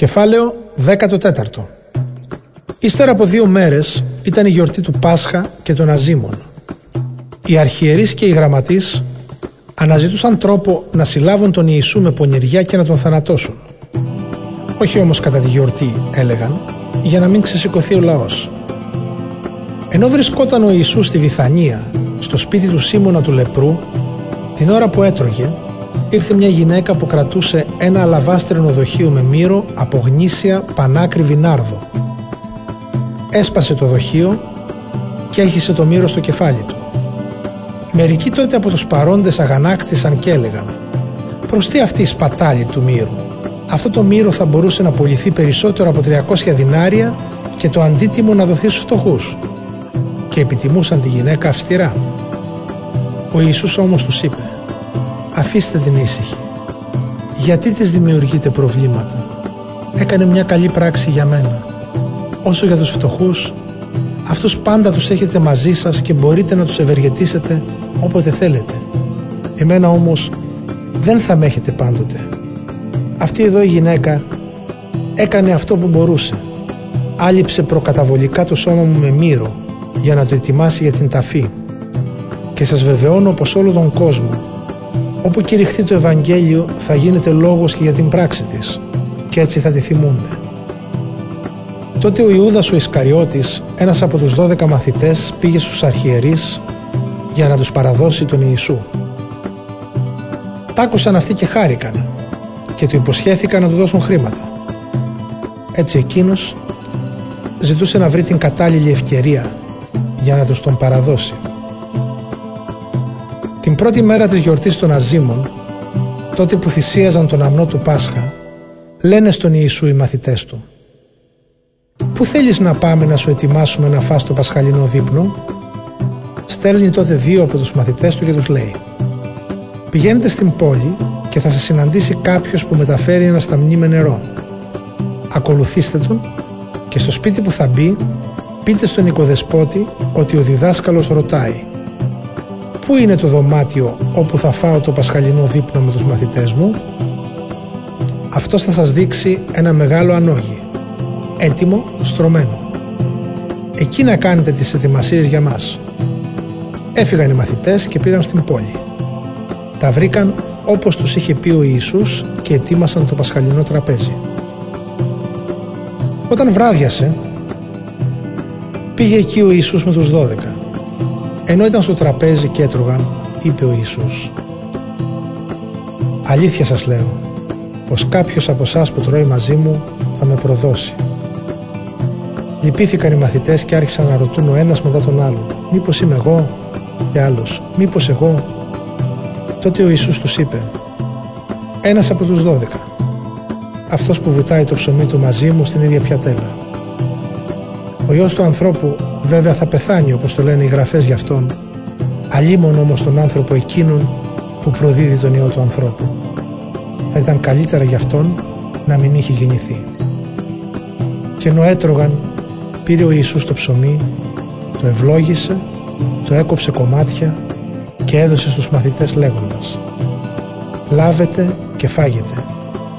Κεφάλαιο 14 Ύστερα από δύο μέρες ήταν η γιορτή του Πάσχα και των Αζήμων. Οι αρχιερείς και οι γραμματείς αναζητούσαν τρόπο να συλλάβουν τον Ιησού με πονηριά και να τον θανατώσουν. Όχι όμως κατά τη γιορτή, έλεγαν, για να μην ξεσηκωθεί ο λαός. Ενώ βρισκόταν ο Ιησούς στη Βιθανία, στο σπίτι του Σίμωνα του Λεπρού, την ώρα που έτρωγε, ήρθε μια γυναίκα που κρατούσε ένα αλαβάστρινο δοχείο με μύρο από γνήσια πανάκριβη βινάρδο. Έσπασε το δοχείο και έχισε το μύρο στο κεφάλι του. Μερικοί τότε από τους παρόντες αγανάκτησαν και έλεγαν «Προς τι αυτή η σπατάλη του μύρου; Αυτό το μύρο θα μπορούσε να πουληθεί περισσότερο από 300 δινάρια και το αντίτιμο να δοθεί στους φτωχούς». Και επιτιμούσαν τη γυναίκα αυστηρά. Ο Ιησούς όμως τους είπε Αφήστε την ήσυχη. Γιατί της δημιουργείτε προβλήματα; Έκανε μια καλή πράξη για μένα. Όσο για τους φτωχούς, αυτούς πάντα τους έχετε μαζί σας και μπορείτε να τους ευεργετήσετε όποτε θέλετε. Εμένα όμως δεν θα με έχετε πάντοτε. Αυτή εδώ η γυναίκα έκανε αυτό που μπορούσε. Άλυψε προκαταβολικά το σώμα μου με μύρο για να το ετοιμάσει για την ταφή. Και σας βεβαιώνω πως όλο τον κόσμο Όπου κηρυχθεί το Ευαγγέλιο θα γίνεται λόγος και για την πράξη της και έτσι θα τη θυμούνται. Τότε ο Ιούδας ο Ισκαριώτης, ένας από τους δώδεκα μαθητές, πήγε στους αρχιερείς για να τους παραδώσει τον Ιησού. Τ' άκουσαν αυτοί και χάρηκαν και του υποσχέθηκαν να του δώσουν χρήματα. Έτσι εκείνος ζητούσε να βρει την κατάλληλη ευκαιρία για να τους τον παραδώσει. Την πρώτη μέρα της γιορτής των Αζήμων, τότε που θυσίαζαν τον αμνό του Πάσχα, λένε στον Ιησού οι μαθητές του «Πού θέλεις να πάμε να σου ετοιμάσουμε να φας το πασχαλινό δείπνο» Στέλνει τότε δύο από τους μαθητές του και τους λέει «Πηγαίνετε στην πόλη και θα σας συναντήσει κάποιος που μεταφέρει ένα σταμνί με νερό. Ακολουθήστε τον και στο σπίτι που θα μπει πείτε στον οικοδεσπότη ότι ο διδάσκαλος ρωτάει Πού είναι το δωμάτιο όπου θα φάω το πασχαλινό δείπνο με τους μαθητές μου; Αυτός θα σας δείξει ένα μεγάλο ανόγι Έτοιμο, στρωμένο. Εκεί να κάνετε τις ετοιμασίες για μας. Έφυγαν οι μαθητές και πήγαν στην πόλη. Τα βρήκαν όπως τους είχε πει ο Ιησούς και ετοίμασαν το πασχαλινό τραπέζι. Όταν βράδιασε πήγε εκεί ο Ιησούς με τους δώδεκα ενώ ήταν στο τραπέζι και έτρωγαν, είπε ο Ιησούς «Αλήθεια σας λέω, πως κάποιος από εσάς που τρώει μαζί μου θα με προδώσει». Λυπήθηκαν οι μαθητές και άρχισαν να ρωτούν ο ένας μετά τον άλλο «Μήπως είμαι εγώ» και άλλος «Μήπως εγώ» Τότε ο Ιησούς τους είπε «Ένας από τους δώδεκα, αυτός που βουτάει το ψωμί του μαζί μου στην ίδια πιατέλα». Ο Υιός του ανθρώπου Βέβαια θα πεθάνει όπως το λένε οι γραφές για αυτόν, αλίμον όμως τον άνθρωπο εκείνον που προδίδει τον Υιό του ανθρώπου. Θα ήταν καλύτερα για αυτόν να μην είχε γεννηθεί. Και ενώ έτρωγαν, πήρε ο Ιησούς το ψωμί, το ευλόγησε, το έκοψε κομμάτια και έδωσε στους μαθητές λέγοντας «Λάβετε και φάγετε,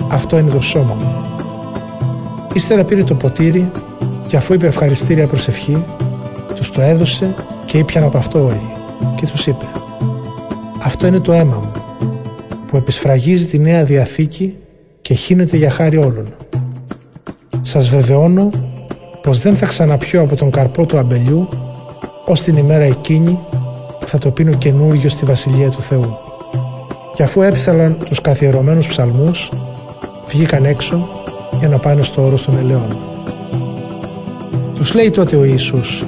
αυτό είναι το σώμα μου». Ύστερα πήρε το ποτήρι και αφού είπε ευχαριστήρια προσευχή τους το έδωσε και ήπιαν από αυτό όλοι και τους είπε «Αυτό είναι το αίμα μου που επισφραγίζει τη Νέα Διαθήκη και χύνεται για χάρη όλων. Σας βεβαιώνω πως δεν θα ξαναπιώ από τον καρπό του αμπελιού ως την ημέρα εκείνη που θα το πίνω καινούργιο στη Βασιλεία του Θεού». Και αφού έψαλαν τους καθιερωμένους ψαλμούς, βγήκαν έξω για να πάνε στο όρος των ελαιών. Τους λέει τότε ο Ιησούς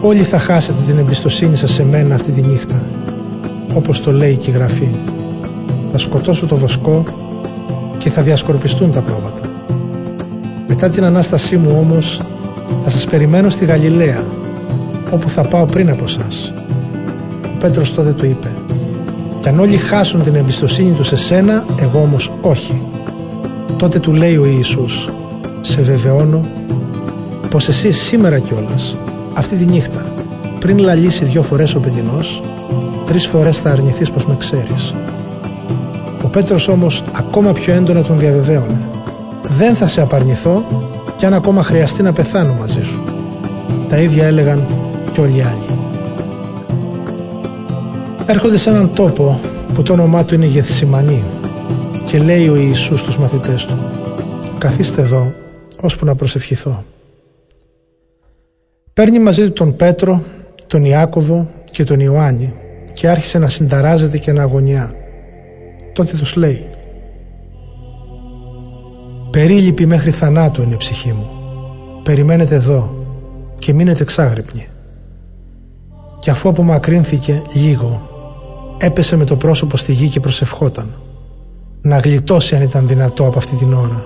Όλοι θα χάσετε την εμπιστοσύνη σας σε μένα αυτή τη νύχτα όπως το λέει και η Γραφή. Θα σκοτώσω το βοσκό και θα διασκορπιστούν τα πρόβατα. Μετά την Ανάστασή μου όμως θα σας περιμένω στη Γαλιλαία όπου θα πάω πριν από σας. Ο Πέτρος τότε του είπε. Κι αν όλοι χάσουν την εμπιστοσύνη τους σε σένα εγώ όμως όχι. Τότε του λέει ο Ιησούς σε βεβαιώνω πως εσύ σήμερα κιόλας αυτή τη νύχτα, πριν λαλήσει δυο φορές ο παιδινός, τρεις φορές θα αρνηθείς πως με ξέρεις. Ο Πέτρος όμως ακόμα πιο έντονα τον διαβεβαίωνε. δεν θα σε απαρνηθώ κι αν ακόμα χρειαστεί να πεθάνω μαζί σου. Τα ίδια έλεγαν κι όλοι οι άλλοι. Έρχονται σε έναν τόπο που το όνομά του είναι Γεθσιμανή και λέει ο Ιησούς στους μαθητές του «Καθίστε εδώ, ώσπου να προσευχηθώ». Παίρνει μαζί του τον Πέτρο, τον Ιάκωβο και τον Ιωάννη και άρχισε να συνταράζεται και να αγωνιά. Τότε τους λέει «Περίλυπη μέχρι θανάτου είναι η ψυχή μου. Περιμένετε εδώ και μείνετε εξάγρυπνοι». Και αφού απομακρύνθηκε λίγο, έπεσε με το πρόσωπο στη γη και προσευχόταν. Να γλιτώσει αν ήταν δυνατό από αυτή την ώρα.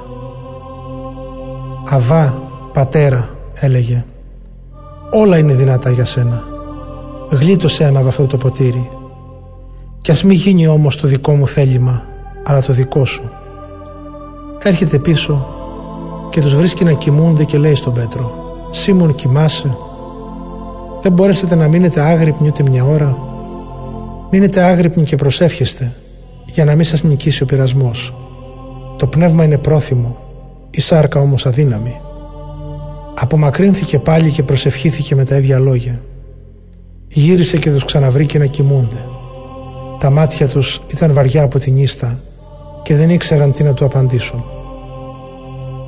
«Αβά, πατέρα», έλεγε, «όλα είναι δυνατά για σένα. Γλίτωσέ με από αυτό το ποτήρι. Κι ας μην γίνει όμως το δικό μου θέλημα, αλλά το δικό σου». Έρχεται πίσω και τους βρίσκει να κοιμούνται και λέει στον Πέτρο «Σίμων κοιμάσαι, δεν μπορέσετε να μείνετε άγρυπνοι ούτε μια ώρα. Μείνετε άγρυπνοι και προσεύχεστε για να μην σας νικήσει ο πειρασμός. Το πνεύμα είναι πρόθυμο, η σάρκα όμως αδύναμη. Απομακρύνθηκε πάλι και προσευχήθηκε με τα ίδια λόγια. Γύρισε και τους ξαναβρήκε να κοιμούνται. Τα μάτια τους ήταν βαριά από την ίστα και δεν ήξεραν τι να του απαντήσουν.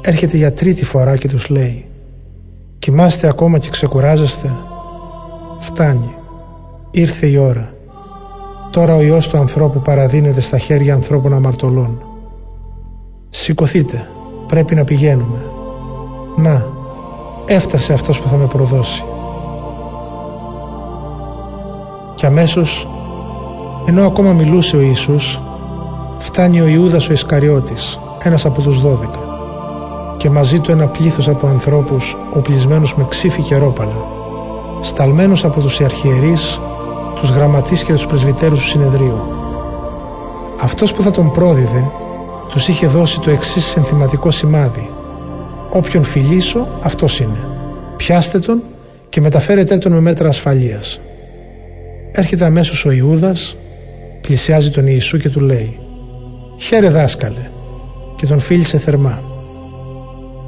Έρχεται για τρίτη φορά και τους λέει «Κοιμάστε ακόμα και ξεκουράζεστε» Φτάνει. Ήρθε η ώρα. Τώρα ο Υιός του ανθρώπου παραδίνεται στα χέρια ανθρώπων αμαρτωλών. Σηκωθείτε. Πρέπει να πηγαίνουμε. Να, έφτασε αυτός που θα με προδώσει. Και αμέσως, ενώ ακόμα μιλούσε ο Ιησούς, φτάνει ο Ιούδας ο Ισκαριώτης, ένας από τους δώδεκα, και μαζί του ένα πλήθος από ανθρώπους οπλισμένους με ξύφη και ρόπαλα, σταλμένους από τους αρχιερείς, τους γραμματείς και τους πρεσβυτέρους του συνεδρίου. Αυτός που θα τον πρόδιδε τους είχε δώσει το εξής συνθηματικό σημάδι «Όποιον φιλήσω, αυτός είναι. Πιάστε τον και μεταφέρετε τον με μέτρα ασφαλείας». Έρχεται αμέσως ο Ιούδας, πλησιάζει τον Ιησού και του λέει «Χαίρε δάσκαλε» και τον φίλησε θερμά.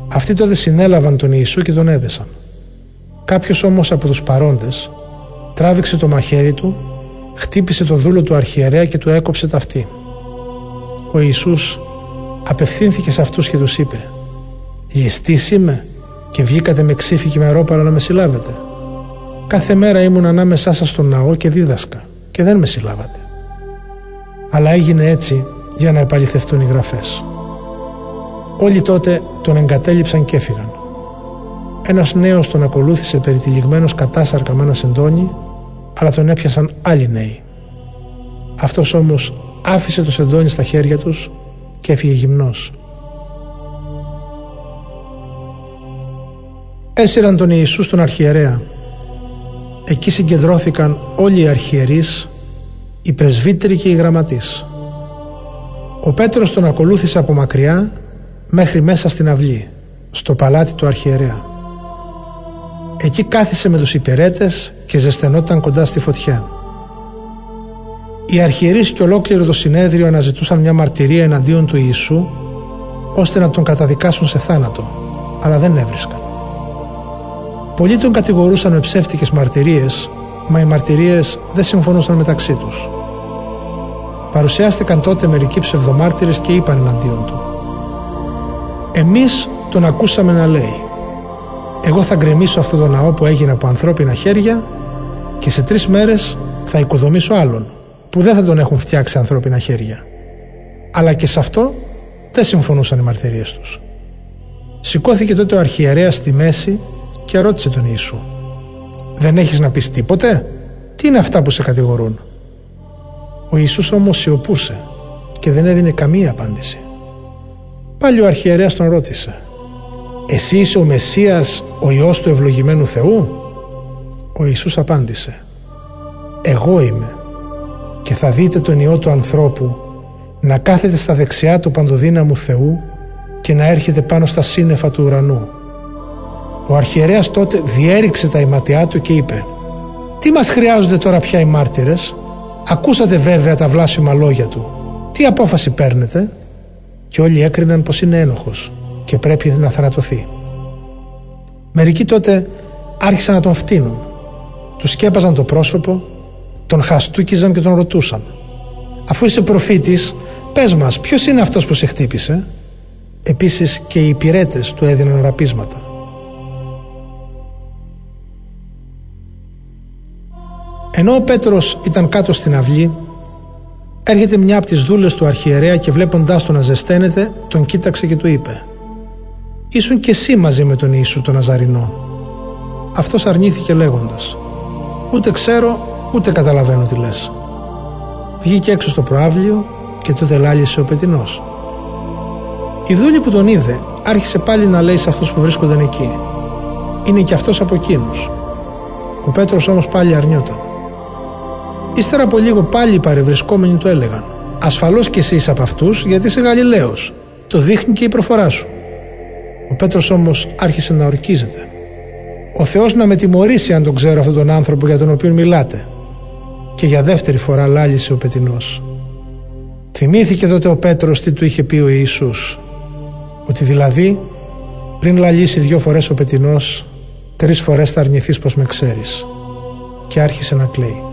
Αυτοί τότε συνέλαβαν τον Ιησού και τον έδεσαν. Κάποιος όμως από τους παρόντες τράβηξε το μαχαίρι του, χτύπησε το δούλο του αρχιερέα και του έκοψε ταυτή. Ο Ιησούς απευθύνθηκε σε αυτούς και τους είπε «Ληστής είμαι και βγήκατε με ξύφη και με ρόπαρα να με συλλάβετε. Κάθε μέρα ήμουν ανάμεσά σας στον ναό και δίδασκα και δεν με συλλάβατε. Αλλά έγινε έτσι για να επαληθευτούν οι γραφές. Όλοι τότε τον εγκατέλειψαν και έφυγαν. Ένας νέος τον ακολούθησε περιτυλιγμένος κατάσαρκα με ένα σεντόνι, αλλά τον έπιασαν άλλοι νέοι. Αυτός όμως άφησε το σεντόνι στα χέρια τους και έφυγε γυμνός. Έσυραν τον Ιησού στον αρχιερέα. Εκεί συγκεντρώθηκαν όλοι οι αρχιερείς, οι πρεσβύτεροι και οι γραμματείς. Ο Πέτρος τον ακολούθησε από μακριά μέχρι μέσα στην αυλή, στο παλάτι του αρχιερέα. Εκεί κάθισε με τους υπηρέτες και ζεσθενόταν κοντά στη φωτιά. Οι αρχιερείς και ολόκληρο το συνέδριο αναζητούσαν μια μαρτυρία εναντίον του Ιησού ώστε να τον καταδικάσουν σε θάνατο, αλλά δεν έβρισκαν. Πολλοί τον κατηγορούσαν με ψεύτικες μαρτυρίες, μα οι μαρτυρίες δεν συμφωνούσαν μεταξύ τους. Παρουσιάστηκαν τότε μερικοί ψευδομάρτυρες και είπαν εναντίον του «Εμείς τον ακούσαμε να λέει εγώ θα γκρεμίσω αυτό το ναό που έγινε από ανθρώπινα χέρια και σε τρεις μέρες θα οικοδομήσω άλλον που δεν θα τον έχουν φτιάξει ανθρώπινα χέρια. Αλλά και σε αυτό δεν συμφωνούσαν οι μαρτυρίες τους. Σηκώθηκε τότε ο αρχιερέας στη μέση και ρώτησε τον Ιησού «Δεν έχεις να πεις τίποτε; Τι είναι αυτά που σε κατηγορούν» Ο Ιησούς όμως σιωπούσε και δεν έδινε καμία απάντηση. Πάλι ο αρχιερέας τον ρώτησε «Εσύ είσαι ο Μεσσίας, ο Υιός του ευλογημένου Θεού» Ο Ιησούς απάντησε «Εγώ είμαι και θα δείτε τον Υιό του ανθρώπου να κάθεται στα δεξιά του παντοδύναμου Θεού και να έρχεται πάνω στα σύννεφα του ουρανού». Ο αρχιερέας τότε διέριξε τα ηματιά του και είπε «Τι μας χρειάζονται τώρα πια οι μάρτυρες, ακούσατε βέβαια τα βλάσιμα λόγια του, τι απόφαση παίρνετε» και όλοι έκριναν πως είναι ένοχος και πρέπει να θανατωθεί. Μερικοί τότε άρχισαν να τον φτύνουν. Τους σκέπαζαν το πρόσωπο, τον χαστούκιζαν και τον ρωτούσαν. Αφού είσαι προφήτης, πες μας ποιος είναι αυτός που σε χτύπησε; Επίσης και οι υπηρέτες του έδιναν ραπίσματα. Ενώ ο Πέτρος ήταν κάτω στην αυλή, έρχεται μια από τις δούλες του αρχιερέα και βλέποντάς τον να ζεσταίνεται, τον κοίταξε και του είπε «Ήσουν και εσύ μαζί με τον Ιησού τον Ναζαρινό». Αυτός αρνήθηκε λέγοντας «Ούτε ξέρω, ούτε καταλαβαίνω τι λες». Βγήκε έξω στο προάβλιο και τότε λάλησε ο πετινός. Η δούλη που τον είδε άρχισε πάλι να λέει σε αυτούς που βρίσκονταν εκεί «Είναι και αυτός από εκείνους». Ο Πέτρος όμως πάλι αρνιόταν. Ύστερα από λίγο πάλι οι παρευρισκόμενοι του έλεγαν «Ασφαλώς και εσύ είσαι από αυτούς γιατί είσαι Γαλιλαίος. Το δείχνει και η προφορά σου». Ο Πέτρος όμως άρχισε να ορκίζεται. «Ο Θεός να με τιμωρήσει αν τον ξέρω αυτόν τον άνθρωπο για τον οποίο μιλάτε». Και για δεύτερη φορά λάλησε ο πετινός. Θυμήθηκε τότε ο Πέτρος τι του είχε πει ο Ιησούς. Ότι δηλαδή πριν λαλήσει δυο φορές ο πετινός τρεις φορές θα αρνηθείς πως με ξέρεις. Και άρχισε να κλαίει.